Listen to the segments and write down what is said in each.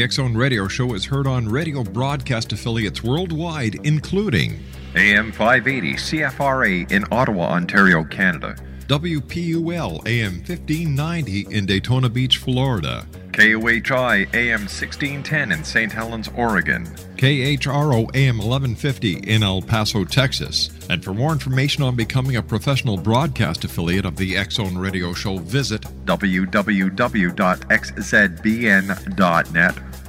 The X Zone Radio Show is heard on radio broadcast affiliates worldwide, including AM 580 CFRA in Ottawa, Ontario, Canada. WPUL AM 1590 in Daytona Beach, Florida. KOHI AM 1610 in St. Helens, Oregon. KHRO AM 1150 in El Paso, Texas. And for more information on becoming a professional broadcast affiliate of the X Zone Radio Show, visit www.xzbn.net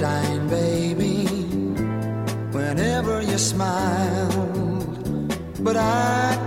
Sunshine, baby, whenever you smiled. But I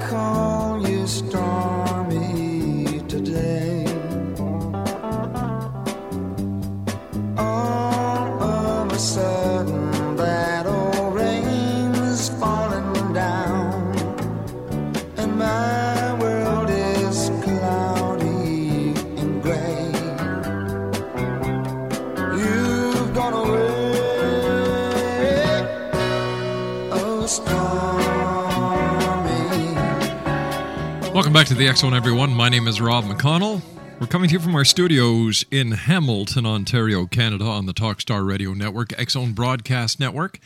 back to the X everyone. My name is Rob McConnell. We're coming to you from our studios in Hamilton, Ontario, Canada, on the Talkstar Radio Network, X Broadcast Network,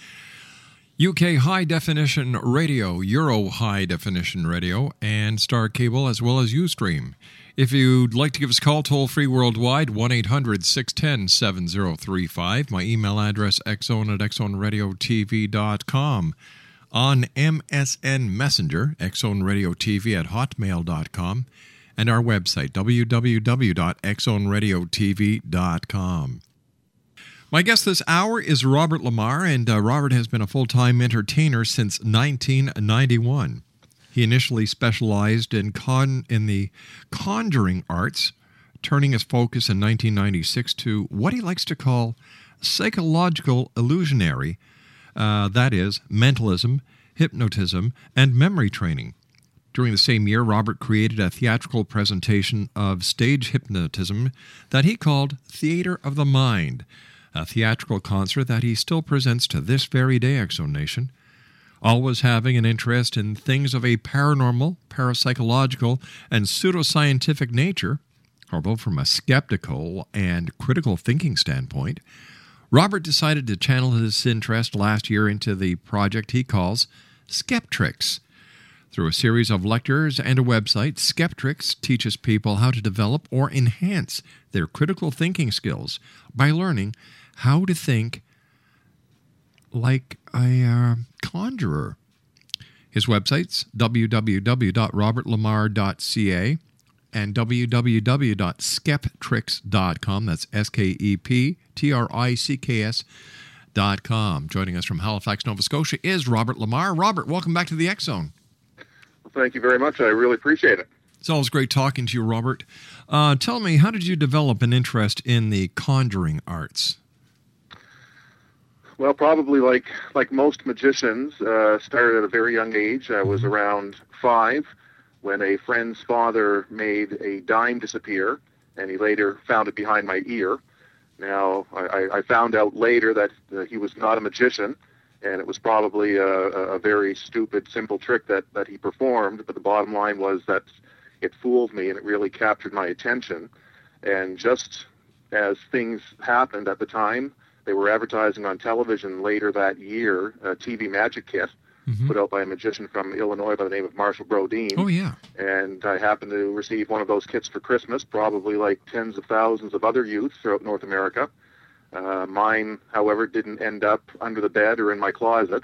UK High Definition Radio, Euro High Definition Radio, and Star Cable, as well as Ustream. If you'd like to give us a call toll free worldwide, 1 800 610 7035. My email address, xzone at xzoneradiotv.com on MSN Messenger, X Zone Radio TV at hotmail.com, and our website, www.xzoneradiotv.com. My guest this hour is Robert Lamar, and uh, Robert has been a full time entertainer since 1991. He initially specialized in, con- in the conjuring arts, turning his focus in 1996 to what he likes to call psychological illusionary uh, that is, mentalism, hypnotism, and memory training. During the same year, Robert created a theatrical presentation of stage hypnotism that he called Theater of the Mind, a theatrical concert that he still presents to this very day, X Zone Nation. Always having an interest in things of a paranormal, parapsychological, and pseudoscientific nature, although from a skeptical and critical thinking standpoint, Robert decided to channel his interest last year into the project he calls Skeptricks. Through a series of lectures and a website, Skeptricks teaches people how to develop or enhance their critical thinking skills by learning how to think like a uh, conjurer. His websites www.robertlamar.ca and www.skeptricks.com. That's S K E P T R I C K S Dot com. Joining us from Halifax, Nova Scotia is Robert Lamar. Robert, welcome back to the X Zone. Well, thank you very much. I really appreciate it. It's always great talking to you, Robert. Uh, tell me, how did you develop an interest in the conjuring arts? Well, probably like like most magicians, uh, started at a very young age. I was around five when a friend's father made a dime disappear, and he later found it behind my ear. Now, I, I found out later that uh, he was not a magician, and it was probably a, a very stupid, simple trick that, that he performed. But the bottom line was that it fooled me, and it really captured my attention. And just as things happened at the time, they were advertising on television later that year a TV magic kit Mhm. put out by a magician from Illinois by the name of Marshall Brodeen Oh, yeah. and I happened to receive one of those kits for Christmas, probably like tens of thousands of other youths throughout North America. Uh, mine, however, didn't end up under the bed or in my closet.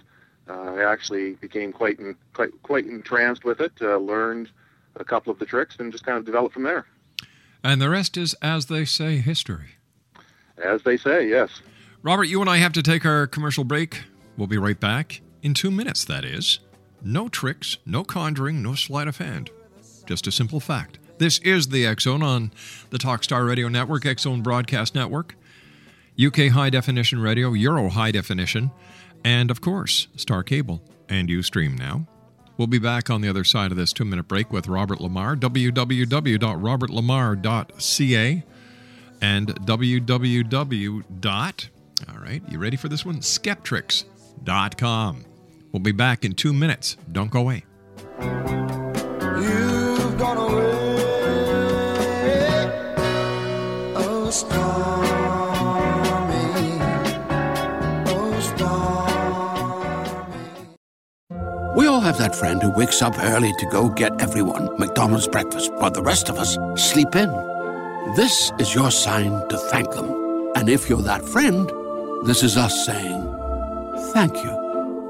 Uh, I actually became quite in, quite quite entranced with it, uh, learned a couple of the tricks, and just kind of developed from there. And the rest is, as they say, history. As they say, yes. Robert, you and I have to take our commercial break. We'll be right back in two minutes, that is. No tricks, no conjuring, no sleight of hand. Just a simple fact. This is the Zone on the Talkstar Radio Network, Zone Broadcast Network, UK High Definition Radio, Euro High Definition, and of course, Star Cable and Ustream now. We'll be back on the other side of this two minute break with Robert Lamar, www.robertlamar.ca and www. All right, you ready for this one? Skeptricks.com. We'll be back in two minutes. Don't go away. You've gone away. Oh, stormy. Oh, stormy. We all have that friend who wakes up early to go get everyone McDonald's breakfast while the rest of us sleep in. This is your sign to thank them. And if you're that friend, this is us saying thank you.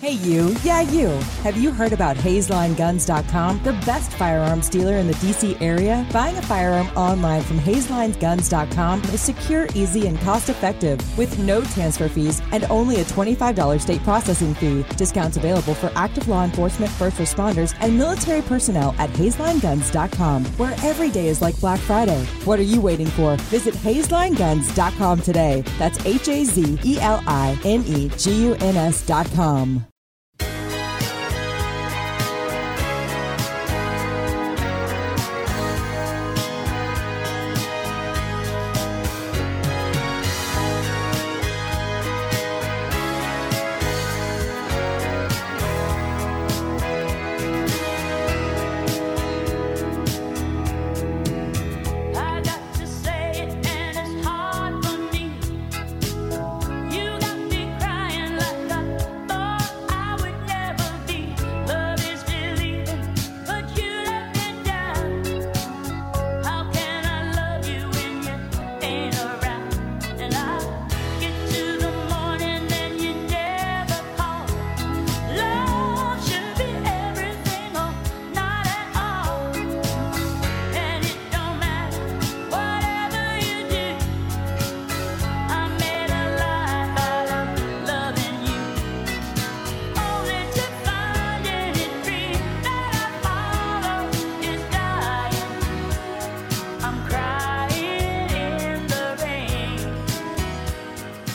Hey, you. Yeah, you. Have you heard about HazelIneGuns.com, the best firearms dealer in the DC area? Buying a firearm online from HazelIneGuns.com is secure, easy, and cost effective with no transfer fees and only a $25 state processing fee. Discounts available for active law enforcement, first responders, and military personnel at HazelIneGuns.com, where every day is like Black Friday. What are you waiting for? Visit HazelIneGuns.com today. That's H A Z E L I N E G U N S.com.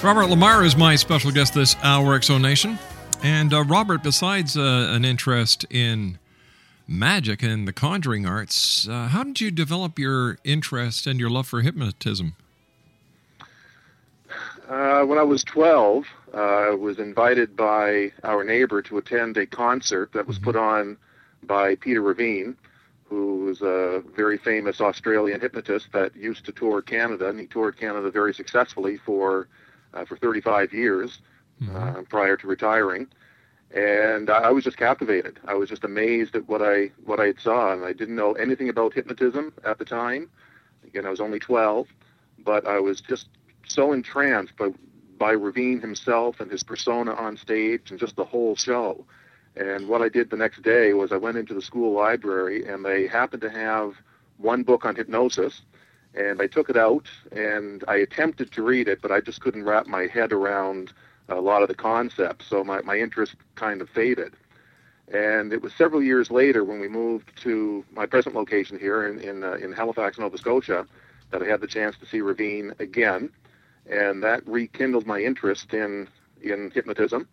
Robert Lamar is my special guest this hour, X Zone Nation. And uh, Robert, besides uh, an interest in magic and the conjuring arts, uh, how did you develop your interest and your love for hypnotism? Uh, when I was 12, uh, I was invited by our neighbor to attend a concert that was put on by Peter Reveen, who was a very famous Australian hypnotist that used to tour Canada, and he toured Canada very successfully for uh, for 35 years uh, prior to retiring. And I I was just captivated. I was just amazed at what I what I saw, and I didn't know anything about hypnotism at the time. Again, I was only 12, but I was just so entranced by by Reveen himself and his persona on stage and just the whole show. And what I did the next day was I went into the school library and they happened to have one book on hypnosis. And I took it out and I attempted to read it, but I just couldn't wrap my head around a lot of the concepts. So my, my interest kind of faded. And it was several years later when we moved to my present location here in, in, uh, in Halifax, Nova Scotia, that I had the chance to see Reveen again. And that rekindled my interest in, in hypnotism.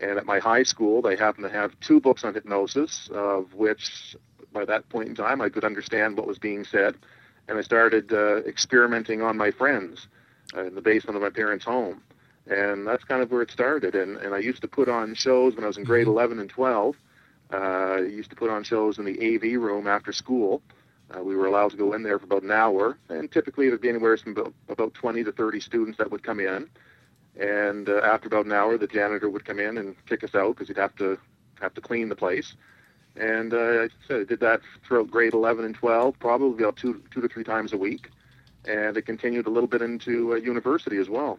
And at my high school, they happened to have two books on hypnosis, of which by that point in time I could understand what was being said. And I started uh, experimenting on my friends uh, in the basement of my parents' home. And that's kind of where it started. And, and I used to put on shows when I was in grade 11 and 12. Uh, I used to put on shows in the AV room after school. Uh, we were allowed to go in there for about an hour, and typically there'd be anywhere from about, about 20 to 30 students that would come in. And uh, after about an hour, the janitor would come in and kick us out because he'd have to have to clean the place. And uh, I did that throughout grade 11 and 12, probably about two two to three times a week, and it continued a little bit into uh, university as well.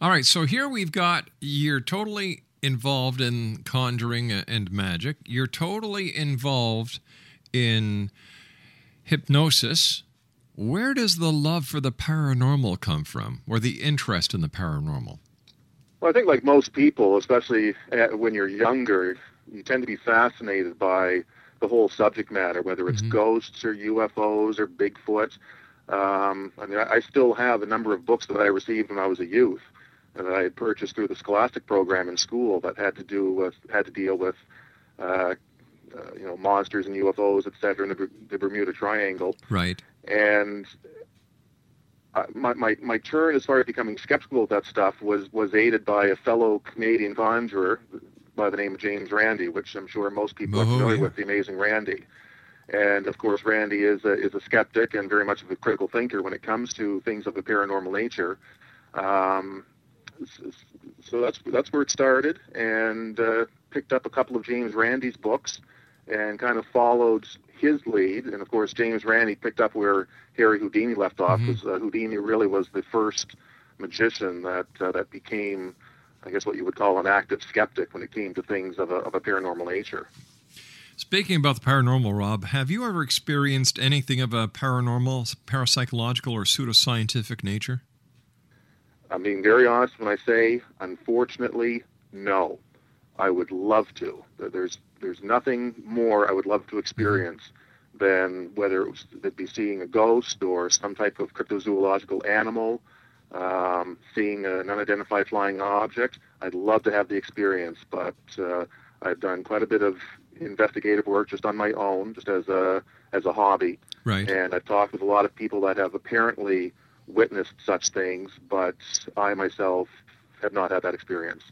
All right, so here we've got you're totally involved in conjuring and magic. You're totally involved in hypnosis. Where does the love for the paranormal come from, or the interest in the paranormal? Well, I think like most people, especially when you're younger, you tend to be fascinated by the whole subject matter, whether it's ghosts or UFOs or Bigfoot. Um, I mean, I I still have a number of books that I received when I was a youth that I had purchased through the Scholastic program in school that had to do with had to deal with, uh, uh, you know, monsters and UFOs, et cetera, in the, the Bermuda Triangle. Right. And uh, my, my my turn as far as becoming skeptical of that stuff was was aided by a fellow Canadian conjurer by the name of James Randi, which I'm sure most people are Oh, familiar yeah. with, the amazing Randi. And of course, Randi is a, is a skeptic and very much of a critical thinker when it comes to things of a paranormal nature. Um, so that's that's where it started, and uh, picked up a couple of James Randi's books, and kind of followed his lead. And of course, James Randi picked up where Harry Houdini left off, because uh, Houdini really was the first magician that uh, that became, I guess, what you would call an active skeptic when it came to things of a, of a paranormal nature. Speaking about the paranormal, Rob, have you ever experienced anything of a paranormal, parapsychological, or pseudoscientific nature? I'm being very honest when I say, unfortunately, no. I would love to. There's there's nothing more I would love to experience than whether it was it'd be seeing a ghost or some type of cryptozoological animal, um, seeing an unidentified flying object. I'd love to have the experience, but uh, I've done quite a bit of investigative work just on my own, just as a as a hobby. Right. And I've talked with a lot of people that have apparently witnessed such things, but I myself have not had that experience.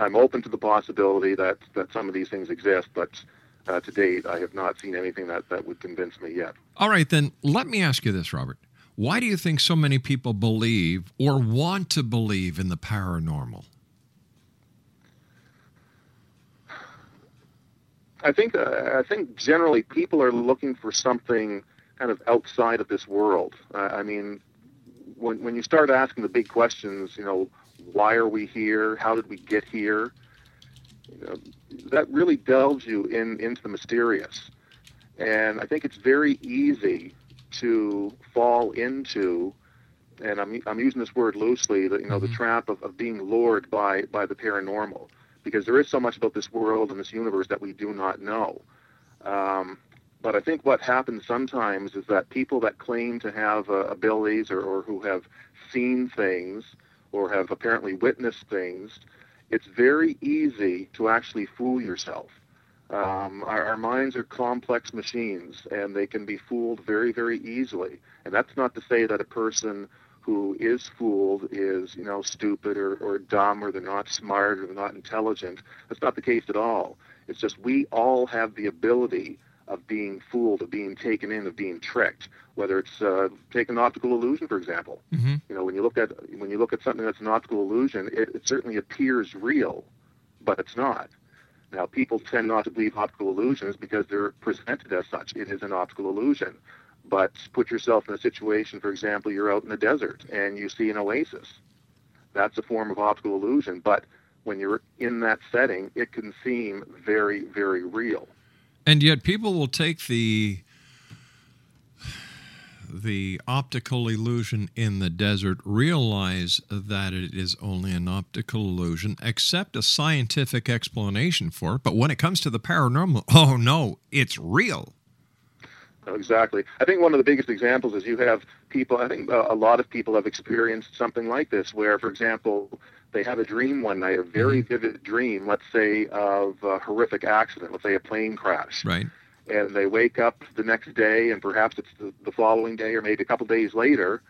I'm open to the possibility that, that some of these things exist, but uh, to date, I have not seen anything that, that would convince me yet. All right, then let me ask you this, Robert. Why do you think so many people believe or want to believe in the paranormal? I think uh, I think generally people are looking for something kind of outside of this world. Uh, I mean, when when you start asking the big questions, you know, why are we here? How did we get here? You know, that really delves you in into the mysterious. And I think it's very easy to fall into, and I'm I'm using this word loosely, the, you know, the trap of, of being lured by by the paranormal, because there is so much about this world and this universe that we do not know. Um, but I think what happens sometimes is that people that claim to have uh, abilities or, or who have seen things or have apparently witnessed things, it's very easy to actually fool yourself. Um, our, our minds are complex machines, and they can be fooled very, very easily. And that's not to say that a person who is fooled is, you know, stupid or, or dumb or they're not smart or they're not intelligent. That's not the case at all. It's just we all have the ability of being fooled, of being taken in, of being tricked. Whether it's uh, take an optical illusion, for example. Mm-hmm. You know, when you look at when you look at something that's an optical illusion, it, it certainly appears real, but it's not. Now, people tend not to believe optical illusions because they're presented as such. It is an optical illusion. But put yourself in a situation, for example, you're out in the desert and you see an oasis. That's a form of optical illusion. But when you're in that setting, it can seem very, very real. And yet, people will take the the optical illusion in the desert, realize that it is only an optical illusion, accept a scientific explanation for it, but when it comes to the paranormal, oh no, it's real. Exactly. I think one of the biggest examples is you have people, I think uh, a lot of people have experienced something like this, where, for example, they have a dream one night, a very vivid dream, let's say, of a horrific accident, let's say a plane crash. Right. And they wake up the next day, and perhaps it's the, the following day or maybe a couple days later,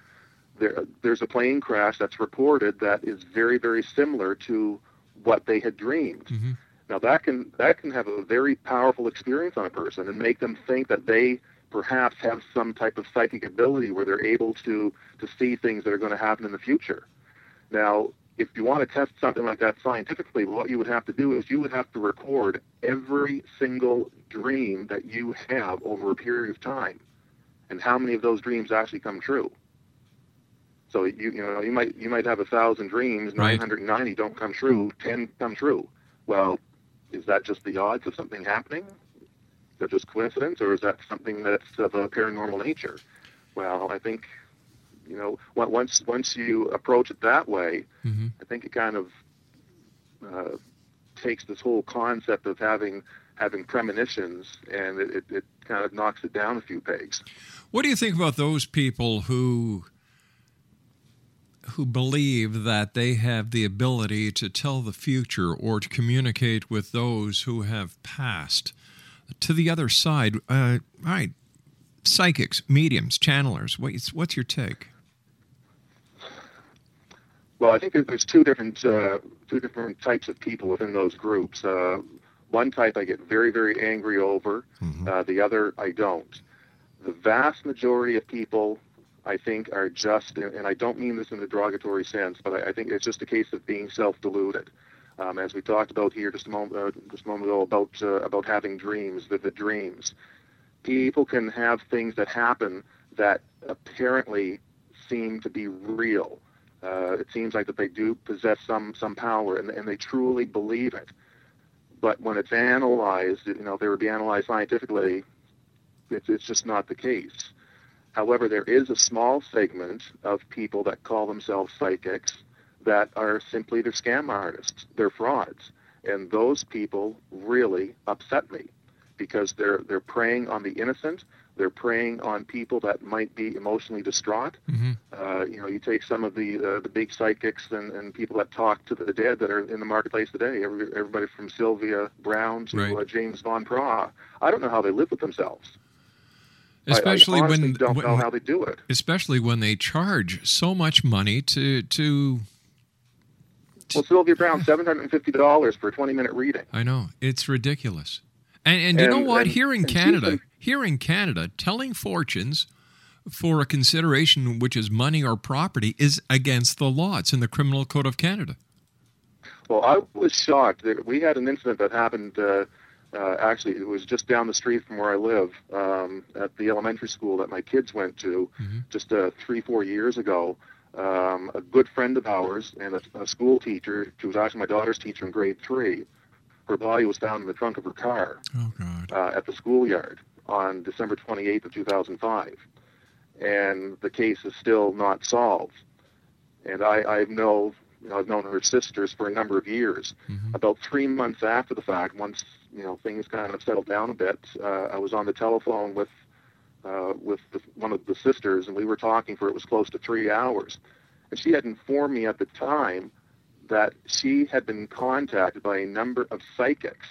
there, there's a plane crash that's reported that is very, very similar to what they had dreamed. Mm-hmm. Now that can that can have a very powerful experience on a person and make them think that they perhaps have some type of psychic ability where they're able to to see things that are going to happen in the future. Now, if you want to test something like that scientifically, what you would have to do is you would have to record every single dream that you have over a period of time, and how many of those dreams actually come true. So you you know you might you might have a thousand dreams, Right. 990 don't come true, 10 come true. Well, is that just the odds of something happening? Is that just coincidence, or is that something that's of a paranormal nature? Well, I think you know once once you approach it that way, Mm-hmm. I think it kind of uh, takes this whole concept of having having premonitions and it, it, it kind of knocks it down a few pegs. What do you think about those people who who believe that they have the ability to tell the future or to communicate with those who have passed to the other side? Uh, all right, psychics, mediums, channelers. What's what's your take? Well, I think there's two different uh, two different types of people within those groups. Uh, one type I get very very angry over. Uh, the other I don't. The vast majority of people, I think, are just, and I don't mean this in a derogatory sense, but I, I think it's just a case of being self-deluded. Um, as we talked about here just a moment uh, just a moment ago about uh, about having dreams, vivid dreams. People can have things that happen that apparently seem to be real. Uh, it seems like that they do possess some some power, and, and they truly believe it. But when it's analyzed, you know, they would be analyzed scientifically. It's it's just not the case. However, there is a small segment of people that call themselves psychics that are simply they're scam artists, they're frauds, and those people really upset me because they're they're preying on the innocent. They're preying on people that might be emotionally distraught. Uh, you know, you take some of the uh, the big psychics and, and people that talk to the dead that are in the marketplace today. Every, everybody from Sylvia Browne to Right. uh, James Van Praagh. I don't know how they live with themselves. Especially I, honestly when, don't when know how they do it. especially when they charge so much money to to Well, Sylvia Browne, seven hundred and fifty dollars for a twenty minute reading. I know it's ridiculous. And and you know what? and- here in Canada, been- here in Canada, telling fortunes for a consideration which is money or property is against the law. It's in the Criminal Code of Canada. Well, I was shocked. We had an incident that happened. Uh, uh, actually, it was just down the street from where I live, um, at the elementary school that my kids went to, just uh, three, four years ago. Um, a good friend of ours and a, a school teacher, she was actually my daughter's teacher in grade three. Her body was found in the trunk of her car Oh God. uh, at the schoolyard on December 28th of 2005, and the case is still not solved. And I, I know, you know, I've known her sisters for a number of years. About three months after the fact, once you know things kind of settled down a bit, uh, I was on the telephone with uh, with the, one of the sisters, and we were talking for it was close to three hours. And she had informed me at the time that she had been contacted by a number of psychics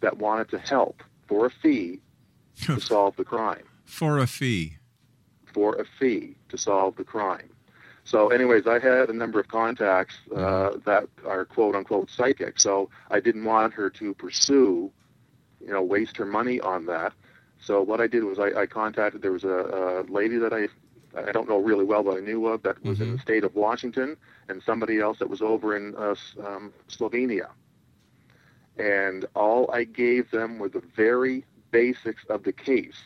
that wanted to help for a fee to solve the crime. For a fee. For a fee to solve the crime. So, anyways, I had a number of contacts uh, that are quote unquote psychic. So I didn't want her to pursue, you know, waste her money on that. So what I did was I, I contacted. There was a, a lady that I I don't know really well, but I knew of that was in the state of Washington, and somebody else that was over in uh, um, Slovenia. And all I gave them were the very basics of the case.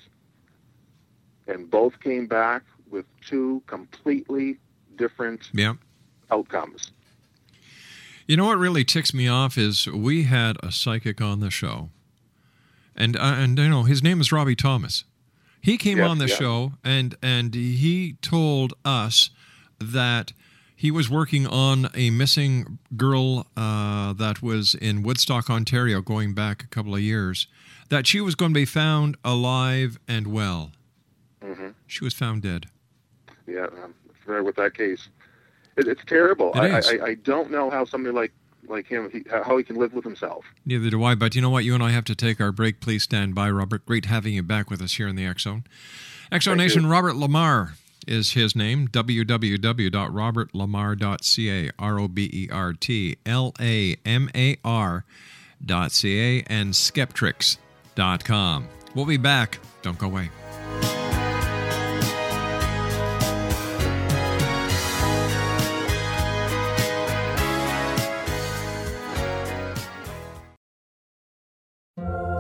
and both came back with two completely different Yeah. outcomes. You know what really ticks me off is we had a psychic on the show, and uh, and you know his name is Robbie Thomas. He came Yes, on the yeah. show and and he told us that he was working on a missing girl uh, that was in Woodstock, Ontario, going back a couple of years. That she was going to be found alive and well. hmm She was found dead. Yeah, I'm familiar with that case. It, it's terrible. It I. I, I don't know how somebody like like him, he, uh, how he can live with himself. Neither do I, but you know what? You and I have to take our break. Please stand by, Robert. Great having you back with us here in the X Zone. X Zone Thank Nation. Robert Lamar is his name. www.robertlamar.ca. R O B E R T L A M A R dot ca and skeptricks.com. We'll be back. Don't go away.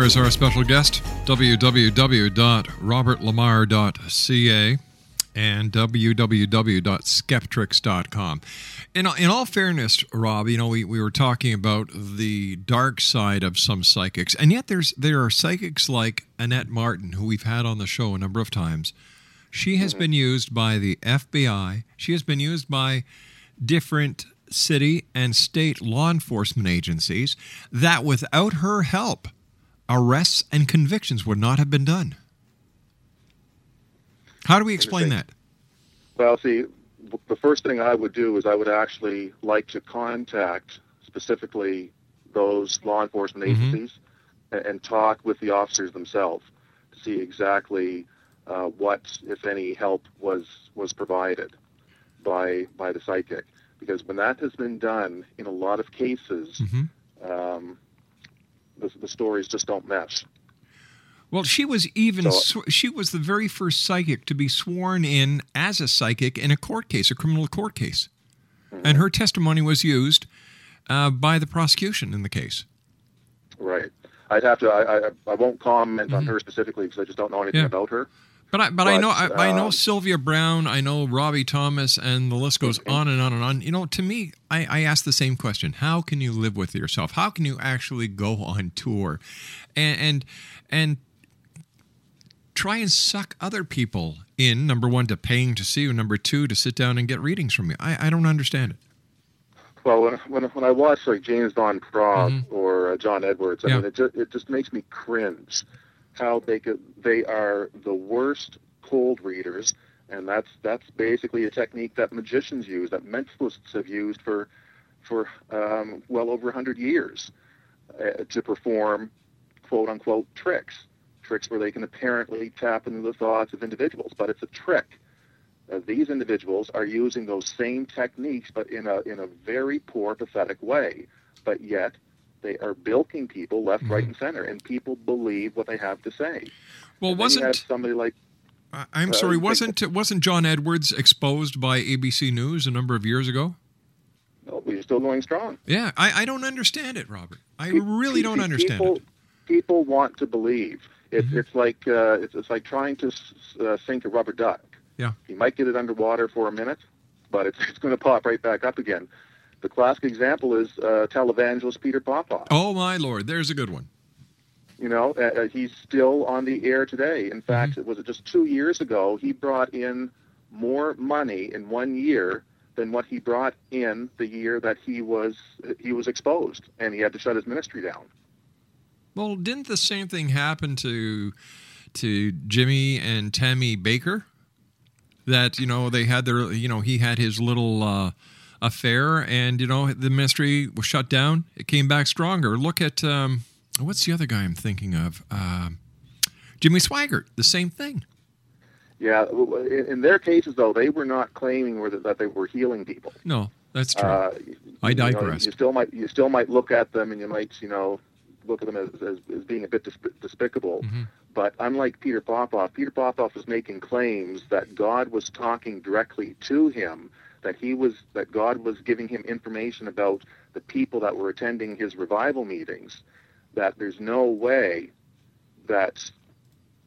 Lamar is our special guest. www.robertlamar.ca and www.skeptricks.com. In, in all fairness, Rob, you know, we, we were talking about the dark side of some psychics, and yet there's there are psychics like Annette Martin, who we've had on the show a number of times. She has mm-hmm. been used by the FBI. She has been used by different city and state law enforcement agencies that without her help, arrests and convictions would not have been done. How do we explain that? Well, see, the first thing I would do is I would actually like to contact specifically those law enforcement Mhm. agencies and, and talk with the officers themselves to see exactly uh, what, if any, help was was provided by by the psychic. Because when that has been done in a lot of cases, Mhm. um, the, the stories just don't mesh. Well, she was even So- she was the very first psychic to be sworn in as a psychic in a court case, a criminal court case, and her testimony was used uh, by the prosecution in the case. Right. I'd have to. I, I, I won't comment on her specifically because I just don't know anything Yeah. about her. But I, but, I But, know I, I know um, Sylvia Browne, I know Robbie Thomas, and the list goes Mm-hmm. on and on and on. You know, to me, I, I ask the same question: How can you live with yourself? How can you actually go on tour, and and, and try and suck other people in? Number one, to paying to see you. Number two, to sit down and get readings from you. I, I don't understand it. Well, when, when, when I watch like James Van Praagh or uh, John Edwards, I Yeah. mean, it just, it just makes me cringe how they could, they are the worst cold readers, and that's that's basically a technique that magicians use, that mentalists have used for for um, well over hundred years uh, to perform quote unquote tricks, tricks where they can apparently tap into the thoughts of individuals, but it's a trick. Uh, these individuals are using those same techniques, but in a in a very poor, pathetic way. But yet, they are bilking people left, right, and center, and people believe what they have to say. Well, And then you have wasn't somebody like I'm uh, sorry, wasn't wasn't John Edwards exposed by ABC News a number of years ago? oh, we're still going strong. Yeah, I, I don't understand it, Robert. I really don't understand people, it. People want to believe. It's Mm-hmm. it's like uh, it's, it's like trying to uh, sink a rubber duck. Yeah. You might get it underwater for a minute, but it's it's going to pop right back up again. The classic example is uh, televangelist Peter Popoff. Oh my lord, there's a good one. You know, uh, uh, he's still on the air today. In fact, Mm-hmm. it was just two years ago he brought in more money in one year than what he brought in the year that he was he was exposed, and he had to shut his ministry down. Well, didn't the same thing happen to to Jimmy and Tammy Bakker? That you know they had their you know he had his little uh, affair, and you know the ministry was shut down. It came back stronger. Look at um, what's the other guy I'm thinking of? Um Jimmy Swaggart. The same thing. Yeah, in, their cases though, they were not claiming that, they were healing people. No, that's true. Uh, I you know, digress. you still might you still might look at them and you might you know look at them as, as, as being a bit desp- despicable. Mm-hmm. But unlike Peter Popoff, Peter Popoff was making claims that God was talking directly to him, that he was that God was giving him information about the people that were attending his revival meetings. That there's no way that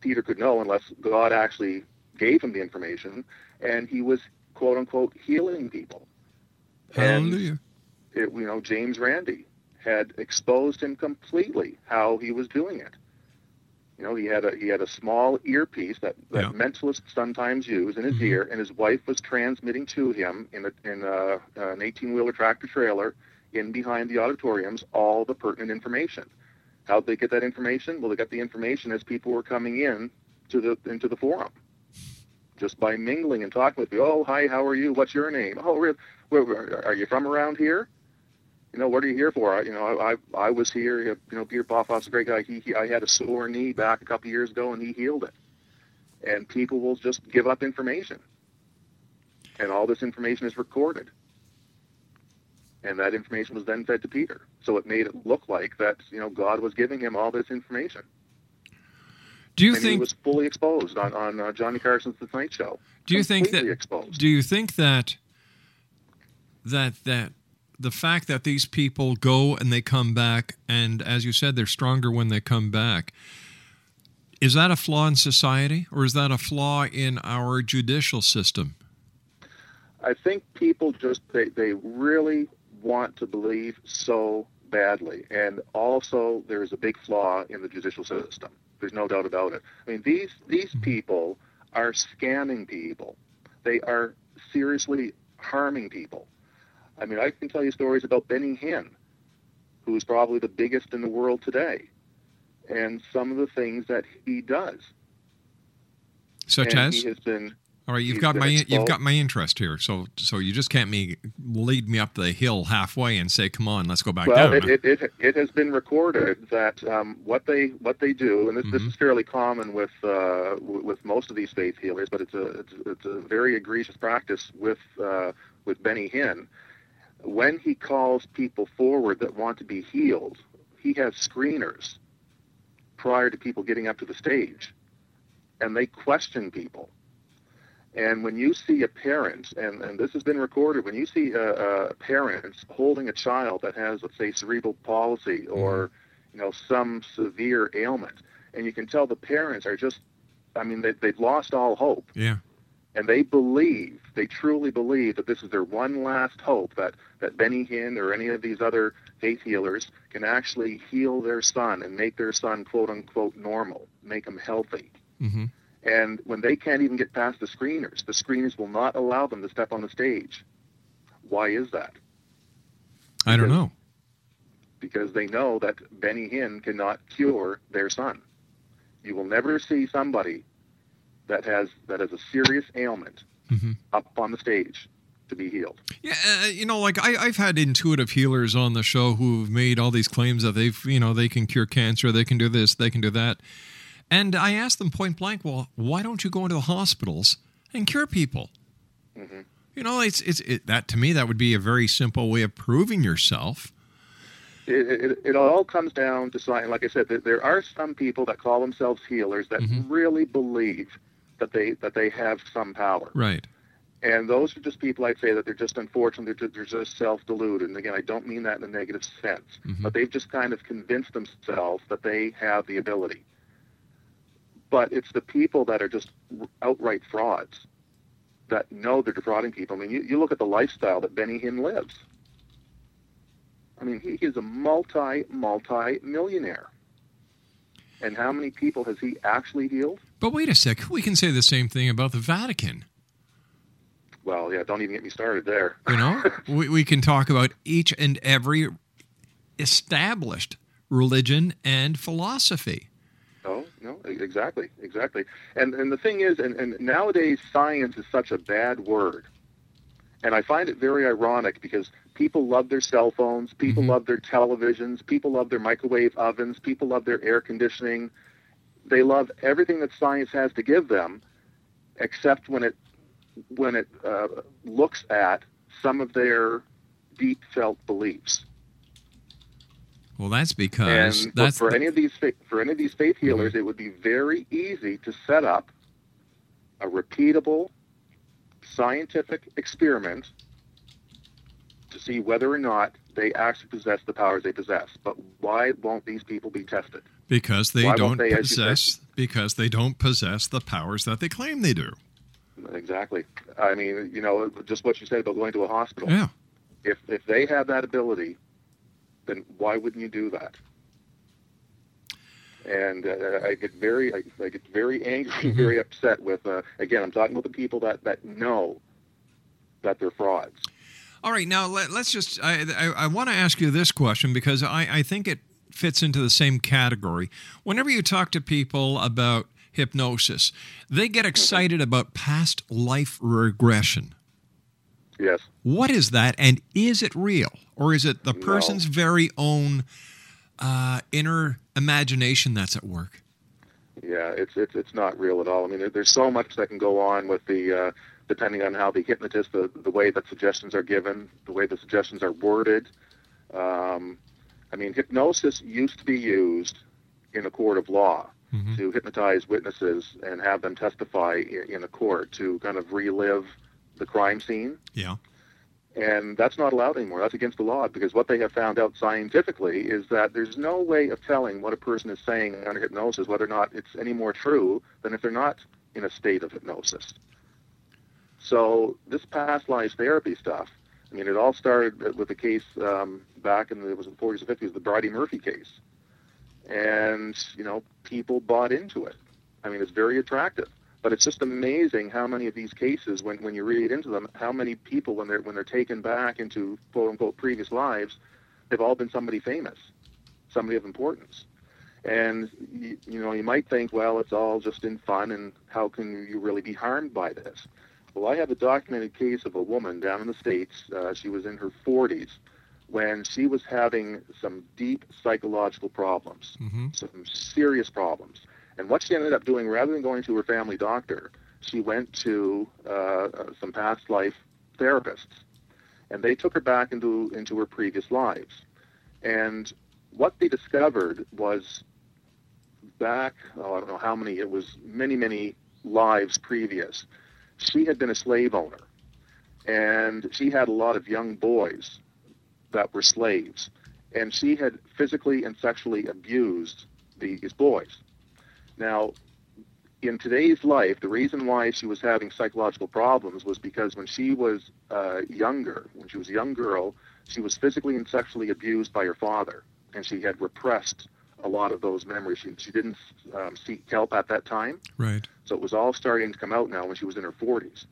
Peter could know unless God actually gave him the information, and he was quote unquote healing people. And Hallelujah. it, you know, James Randi had exposed him completely how he was doing it. You know, he had a he had a small earpiece that, that Yeah. mentalists sometimes use in his Mhm. ear, and his wife was transmitting to him in a, in a, an 18-wheeler tractor trailer in behind the auditoriums all the pertinent information. How'd they get that information? Well, they got the information as people were coming in to the into the forum, just by mingling and talking with you. Oh, hi, how are you? What's your name? Oh, where, where, are you from around here? You know, what are you here for? I, you know, I, I I was here. You know, Peter Popoff's a great guy. He, he I had a sore knee back a couple years ago, and he healed it. And people will just give up information, and all this information is recorded. And that information was then fed to Peter, so it made it look like that you know God was giving him all this information. Do you and he was fully exposed on on uh, Johnny Carson's The Tonight Show. Do you think that? Exposed? Do you think that that that the fact that these people go and they come back, and as you said, they're stronger when they come back. Is that a flaw in society, or is that a flaw in our judicial system? I think people just they, they really want to believe so badly, and also there is a big flaw in the judicial system. There's no doubt about it. I mean, these these mm-hmm. people are scamming people. They are seriously harming people. I mean, I can tell you stories about Benny Hinn, who's probably the biggest in the world today, and some of the things that he does. Such and as, been all right, you've got my you've got my interest here. So so you just can't me lead me up the hill halfway and say, "Come on, let's go back well, down." it, it, it, it has been recorded that um, what they what they do, and this, this is fairly common with uh, with most of these faith healers, but it's a it's, it's a very egregious practice with uh, with Benny Hinn. When he calls people forward that want to be healed, he has screeners prior to people getting up to the stage, and they question people. And when you see a parent, and, and this has been recorded, when you see a, a parent holding a child that has, let's say, cerebral palsy mm-hmm. or, you know, some severe ailment, and you can tell the parents are just I mean, they, they've lost all hope, Yeah. And they believe, they truly believe that this is their one last hope that that Benny Hinn or any of these other faith healers can actually heal their son and make their son quote unquote normal, make him healthy. hmm And when they can't even get past the screeners, the screeners will not allow them to step on the stage. Why is that? I don't Because- know. Because they know that Benny Hinn cannot cure their son. You will never see somebody that has that has a serious ailment Mhm. up on the stage to be healed. Yeah, uh, you know, like I, I've had intuitive healers on the show who've made all these claims that they've, you know, they can cure cancer, they can do this, they can do that. And I asked them point blank, well, why don't you go into the hospitals and cure people? You know, it's it's it, that to me that would be a very simple way of proving yourself. It, it, it all comes down to science. Like I said, there, there are some people that call themselves healers that really believe that they that they have some power. Right. And those are just people I'd say that they're just unfortunate, they're just, they're just self-deluded. And again, I don't mean that in a negative sense, mm-hmm. but they've just kind of convinced themselves that they have the ability. But it's the people that are just outright frauds that know they're defrauding people. I mean, you, you look at the lifestyle that Benny Hinn lives. I mean, he is a multi, multi millionaire. And how many people has he actually healed? But wait a sec, we can say the same thing about the Vatican. Well, yeah, don't even get me started there. You know, we, we can talk about each and every established religion and philosophy. Oh, no, no, exactly, exactly. And and the thing is, and, and nowadays science is such a bad word, and I find it very ironic because people love their cell phones, people mm-hmm. love their televisions, people love their microwave ovens, people love their air conditioning. They love everything that science has to give them, except when it when it uh, looks at some of their deep felt beliefs. Well, that's because And that's for, for the- any of these for any of these faith healers, it would be very easy to set up a repeatable scientific experiment to see whether or not they actually possess the powers they possess. But why won't these people be tested? Because they Why don't they, as you said- possess because they don't possess the powers that they claim they do. Exactly. I mean, you know, just what you said about going to a hospital. Yeah. If if they have that ability, then why wouldn't you do that? And uh, I get very, I, I get very angry, very upset with. Uh, again, I'm talking about the people that that know that they're frauds. All right, now let, us just. I, I, I want to ask you this question because I, I think it fits into the same category. Whenever you talk to people about hypnosis, they get excited about past life regression. Yes. What is that, and is it real, or is it the person's very own uh, inner imagination that's at work? Yeah, it's it's it's not real at all. I mean, there, there's so much that can go on with the uh, depending on how the hypnotist, the the way that suggestions are given, the way the suggestions are worded. Um, I mean, hypnosis used to be used in a court of law mm-hmm. to hypnotize witnesses and have them testify in, in a court to kind of relive the crime scene. Yeah. And that's not allowed anymore. That's against the law because what they have found out scientifically is that there's no way of telling what a person is saying under hypnosis, whether or not it's any more true than if they're not in a state of hypnosis. So this past life therapy stuff, I mean, it all started with a case um, back in the, it was in the 40s and 50s, the Bridey Murphy case. And, you know, people bought into it. I mean, it's very attractive. But it's just amazing how many of these cases, when, when you read into them, how many people, when they're when they're taken back into quote unquote previous lives, they've all been somebody famous, somebody of importance. And you, you know, you might think, well, it's all just in fun, and how can you really be harmed by this? Well, I have a documented case of a woman down in the states. Uh, she was in her 40s when she was having some deep psychological problems, some serious problems. And what she ended up doing, rather than going to her family doctor, she went to uh, uh, some past life therapists, and they took her back into into her previous lives. And what they discovered was back, oh, I don't know how many, it was many, many lives previous. She had been a slave owner, and she had a lot of young boys that were slaves, and she had physically and sexually abused these boys. Now, in today's life, the reason why she was having psychological problems was because when she was uh, younger, when she was a young girl, she was physically and sexually abused by her father, and she had repressed a lot of those memories. She, she didn't um, seek help at that time, Right. so it was all starting to come out now when she was in her 40s.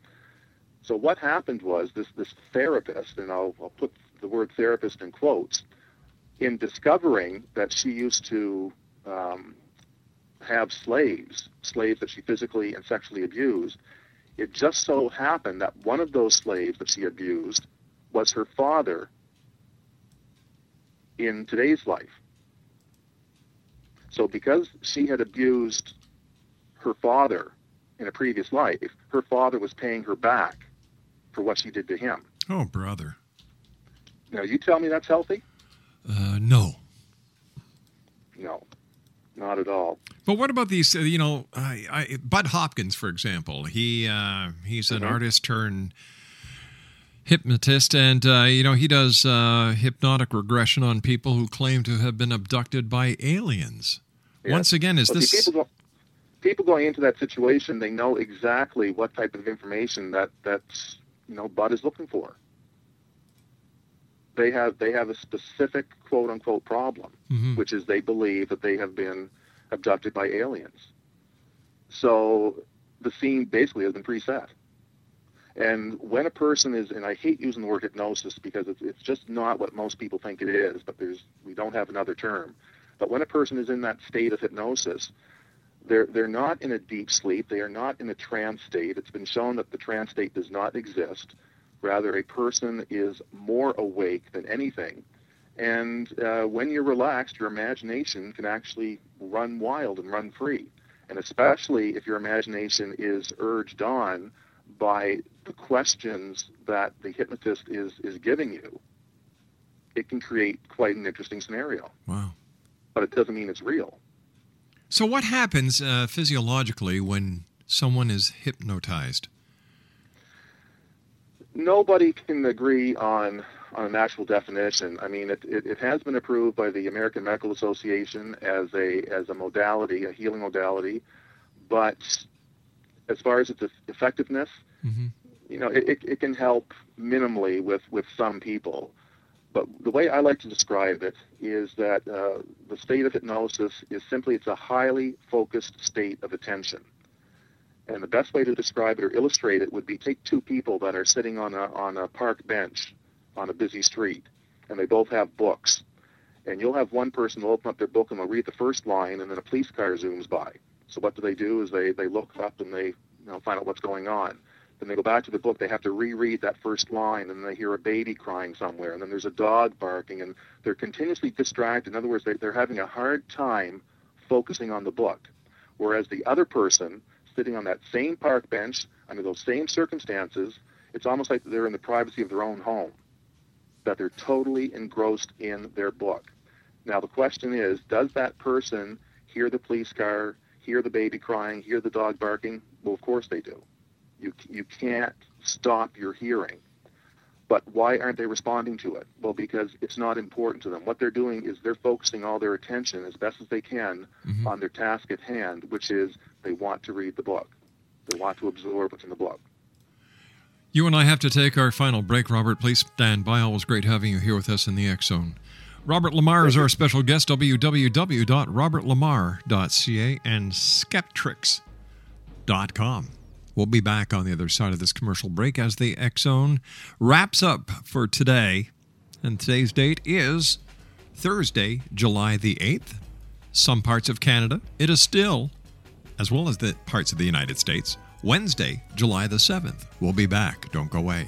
So what happened was this this therapist, and I'll, I'll put the word therapist in quotes, in discovering that she used to um, have slaves, slaves that she physically and sexually abused, it just so happened that one of those slaves that she abused was her father in today's life. So because she had abused her father in a previous life, her father was paying her back for what she did to him. Oh, brother. Now, you tell me that's healthy? Uh, no. No, not at all. But what about these? Uh, you know, I, I, Bud Hopkins, for example. He uh, he's an Mhm. artist turned hypnotist, and uh, you know he does uh, hypnotic regression on people who claim to have been abducted by aliens. Yes. Once again, is But this? people, go, people going into that situation? They know exactly what type of information that that you know Bud is looking for. They have they have a specific quote unquote problem, Mhm. which is they believe that they have been abducted by aliens. So the scene basically has been preset. And when a person is, and I hate using the word hypnosis because it's, it's just not what most people think it is, but there's we don't have another term. But when a person is in that state of hypnosis, they're they're not in a deep sleep. They are not in a trance state. It's been shown that the trance state does not exist. Rather, a person is more awake than anything. And uh, when you're relaxed, your imagination can actually run wild and run free. And especially if your imagination is urged on by the questions that the hypnotist is, is giving you, it can create quite an interesting scenario. Wow. But it doesn't mean it's real. So what happens uh, physiologically when someone is hypnotized? nobody can agree on on an actual definition. I mean, it, it, it has been approved by the American Medical Association as a as a modality, a healing modality, but as far as its effectiveness, Mm-hmm. you know, it, it, it can help minimally with, with some people. But the way I like to describe it is that uh, the state of hypnosis is simply it's a highly focused state of attention. And the best way to describe it or illustrate it would be take two people that are sitting on a on a park bench on a busy street, and they both have books. And you'll have one person will open up their book and they'll read the first line, and then a police car zooms by. So what do they do? Is they they look up and they you know find out what's going on. Then they go back to the book. They have to reread that first line, and they hear a baby crying somewhere, and then there's a dog barking, and they're continuously distracted. In other words, they, they're having a hard time focusing on the book. Whereas the other person sitting on that same park bench under those same circumstances, it's almost like they're in the privacy of their own home, that they're totally engrossed in their book. Now, the question is does that person hear the police car, hear the baby crying, hear the dog barking? Well, of course they do. You, you can't stop your hearing. But why aren't they responding to it? Well, because it's not important to them. What they're doing is they're focusing all their attention as best as they can Mhm. on their task at hand, which is they want to read the book. They want to absorb what's in the book. You and I have to take our final break, Robert. Please stand by. Always great having you here with us in the X Zone. Robert Lamar is our special guest. www.robertlamar.ca and skeptricks.com. We'll be back on the other side of this commercial break as the Zone wraps up for today. And today's date is Thursday, July the 8th. Some parts of Canada, it is still as well as the parts of the United States. Wednesday, July the 7th. We'll be back. Don't go away.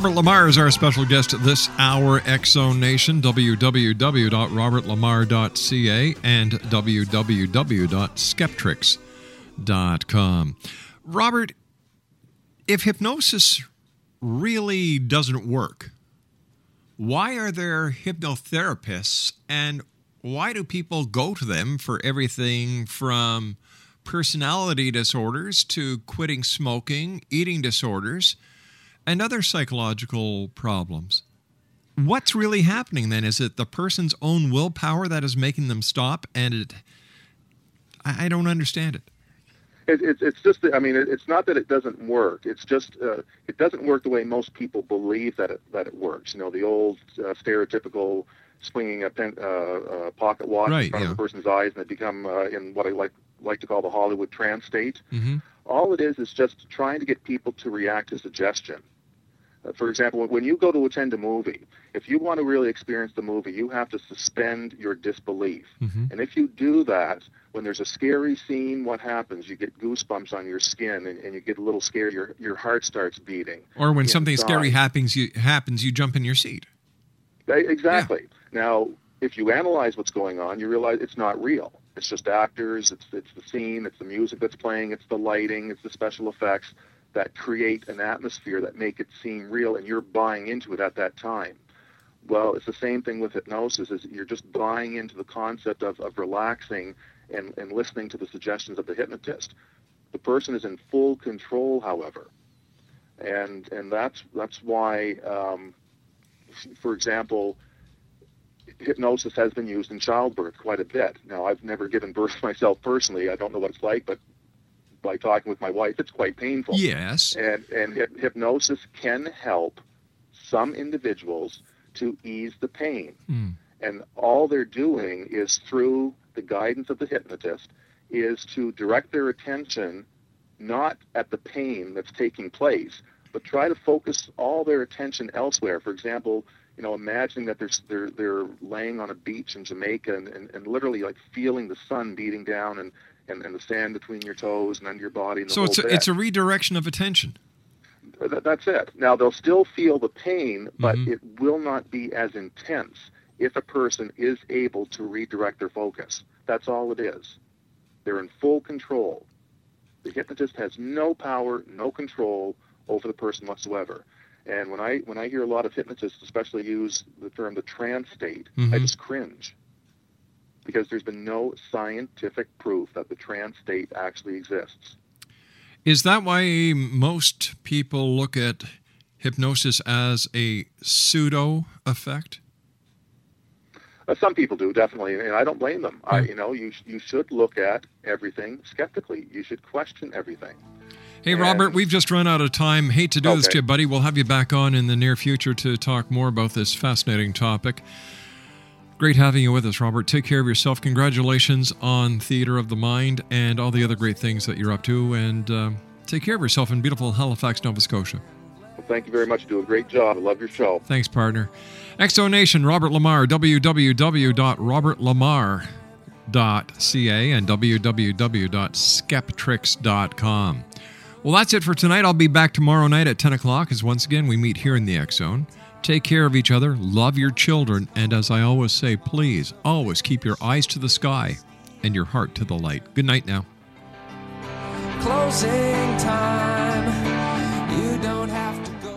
Robert Lamar is our special guest this hour, Zone Nation, www.robertlamar.ca and www.skeptricks.com. Robert, if hypnosis really doesn't work, why are there hypnotherapists and why do people go to them for everything from personality disorders to quitting smoking, eating disorders, and other psychological problems? What's really happening then? Is it the person's own willpower that is making them stop? And it, I I don't understand it. It, it, it's just, that- I mean, it, it's not that it doesn't work. It's just uh, it doesn't work the way most people believe that it that it works. You know, the old uh, stereotypical swinging a pen, uh, uh, pocket watch Right, in front yeah. of a person's eyes, and they become uh, in what I like like to call the Hollywood trance state. Mm-hmm. All it is is just trying to get people to react to suggestion. Uh, for example, when you go to attend a movie, if you want to really experience the movie, you have to suspend your disbelief. Mm-hmm. And if you do that, when there's a scary scene, what happens? You get goosebumps on your skin and, and you get a little scared. Your, your heart starts beating. Or when something scary happens, you happens, you jump in your seat. Exactly. Now, if you analyze what's going on, you realize it's not real. It's just actors, it's, it's the scene, it's the music that's playing, it's the lighting, it's the special effects that create an atmosphere that make it seem real, and you're buying into it at that time. Well, it's the same thing with hypnosis. Is you're just buying into the concept of, of relaxing and, and listening to the suggestions of the hypnotist. The person is in full control, however, and and that's that's why, um, for example, hypnosis has been used in childbirth quite a bit. Now, I've never given birth myself personally. I don't know what it's like, but by talking with my wife, it's quite painful. Yes. And and hyp- hypnosis can help some individuals to ease the pain. Mm. And all they're doing is through the guidance of the hypnotist is to direct their attention not at the pain that's taking place, but try to focus all their attention elsewhere. For example, you know, imagining that they're they're they're laying on a beach in Jamaica and, and, and literally like feeling the sun beating down and, and, and the sand between your toes and under your body and So it's a, it's a redirection of attention. Th- That's it. Now they'll still feel the pain, but Mhm. it will not be as intense if a person is able to redirect their focus. That's all it is. They're in full control. The hypnotist has no power, no control over the person whatsoever. And when I when I hear a lot of hypnotists, especially use the term the trance state, I Mhm. just cringe because there's been no scientific proof that the trance state actually exists. Is that why most people look at hypnosis as a pseudo effect? Uh, some people do definitely, and I don't blame them. I, you know, you you should look at everything skeptically. You should question everything. Hey, And- Robert, we've just run out of time. Hate to do this to you, buddy. We'll have you back on in the near future to talk more about this fascinating topic. Great having you with us, Robert. Take care of yourself. Congratulations on Theater of the Mind and all the other great things that you're up to. And uh, take care of yourself in beautiful Halifax, Nova Scotia. Well, thank you very much. You do a great job. I love your show. Thanks, partner. Exo Nation, Robert Lamar, www.robertlamar.ca and www.skeptricks.com. Well, that's it for tonight. I'll be back tomorrow night at 10 o'clock as once again we meet here in the X Zone. Take care of each other, love your children, and as I always say, please always keep your eyes to the sky and your heart to the light. Good night now. Closing time. You don't have to go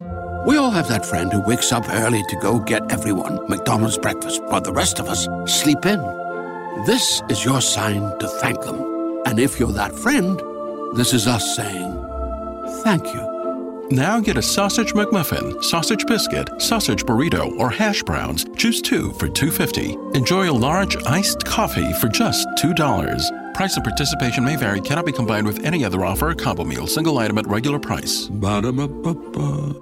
home. We all have that friend who wakes up early to go get everyone McDonald's breakfast, while the rest of us sleep in. This is your sign to thank them. And if you're that friend, this is us saying thank you. Now get a sausage McMuffin, sausage biscuit, sausage burrito, or hash browns. Choose two for $2.50. Enjoy a large iced coffee for just $2. Price and participation may vary, cannot be combined with any other offer or combo meal, single item at regular price. Ba-da-ba-ba-ba.